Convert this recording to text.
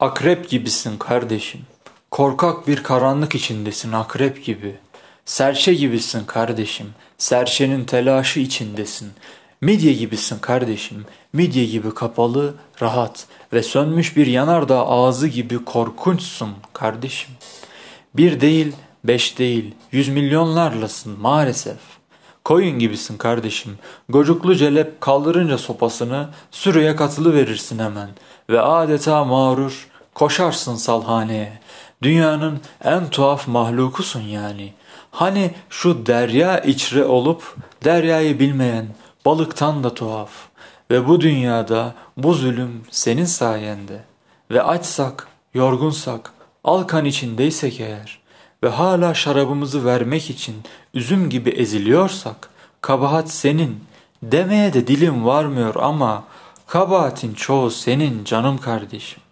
Akrep gibisin kardeşim. Korkak bir karanlık içindesin akrep gibi. Serçe gibisin kardeşim. Serçenin telaşı içindesin. Midye gibisin kardeşim. Midye gibi kapalı, rahat ve sönmüş bir yanardağ ağzı gibi korkunçsun kardeşim. Bir değil, beş değil, yüz milyonlarlasın maalesef. Koyun gibisin kardeşim. Gocuklu celep kaldırınca sopasını sürüye katılı verirsin hemen ve adeta mağrur koşarsın salhaneye. Dünyanın en tuhaf mahlukusun yani. Hani şu derya içre olup deryayı bilmeyen balıktan da tuhaf. Ve bu dünyada bu zulüm senin sayende. Ve açsak, yorgunsak, alkan içindeysek eğer ve hala şarabımızı vermek için üzüm gibi eziliyorsak kabahat senin demeye de dilim varmıyor ama kabahatin çoğu senin canım kardeşim.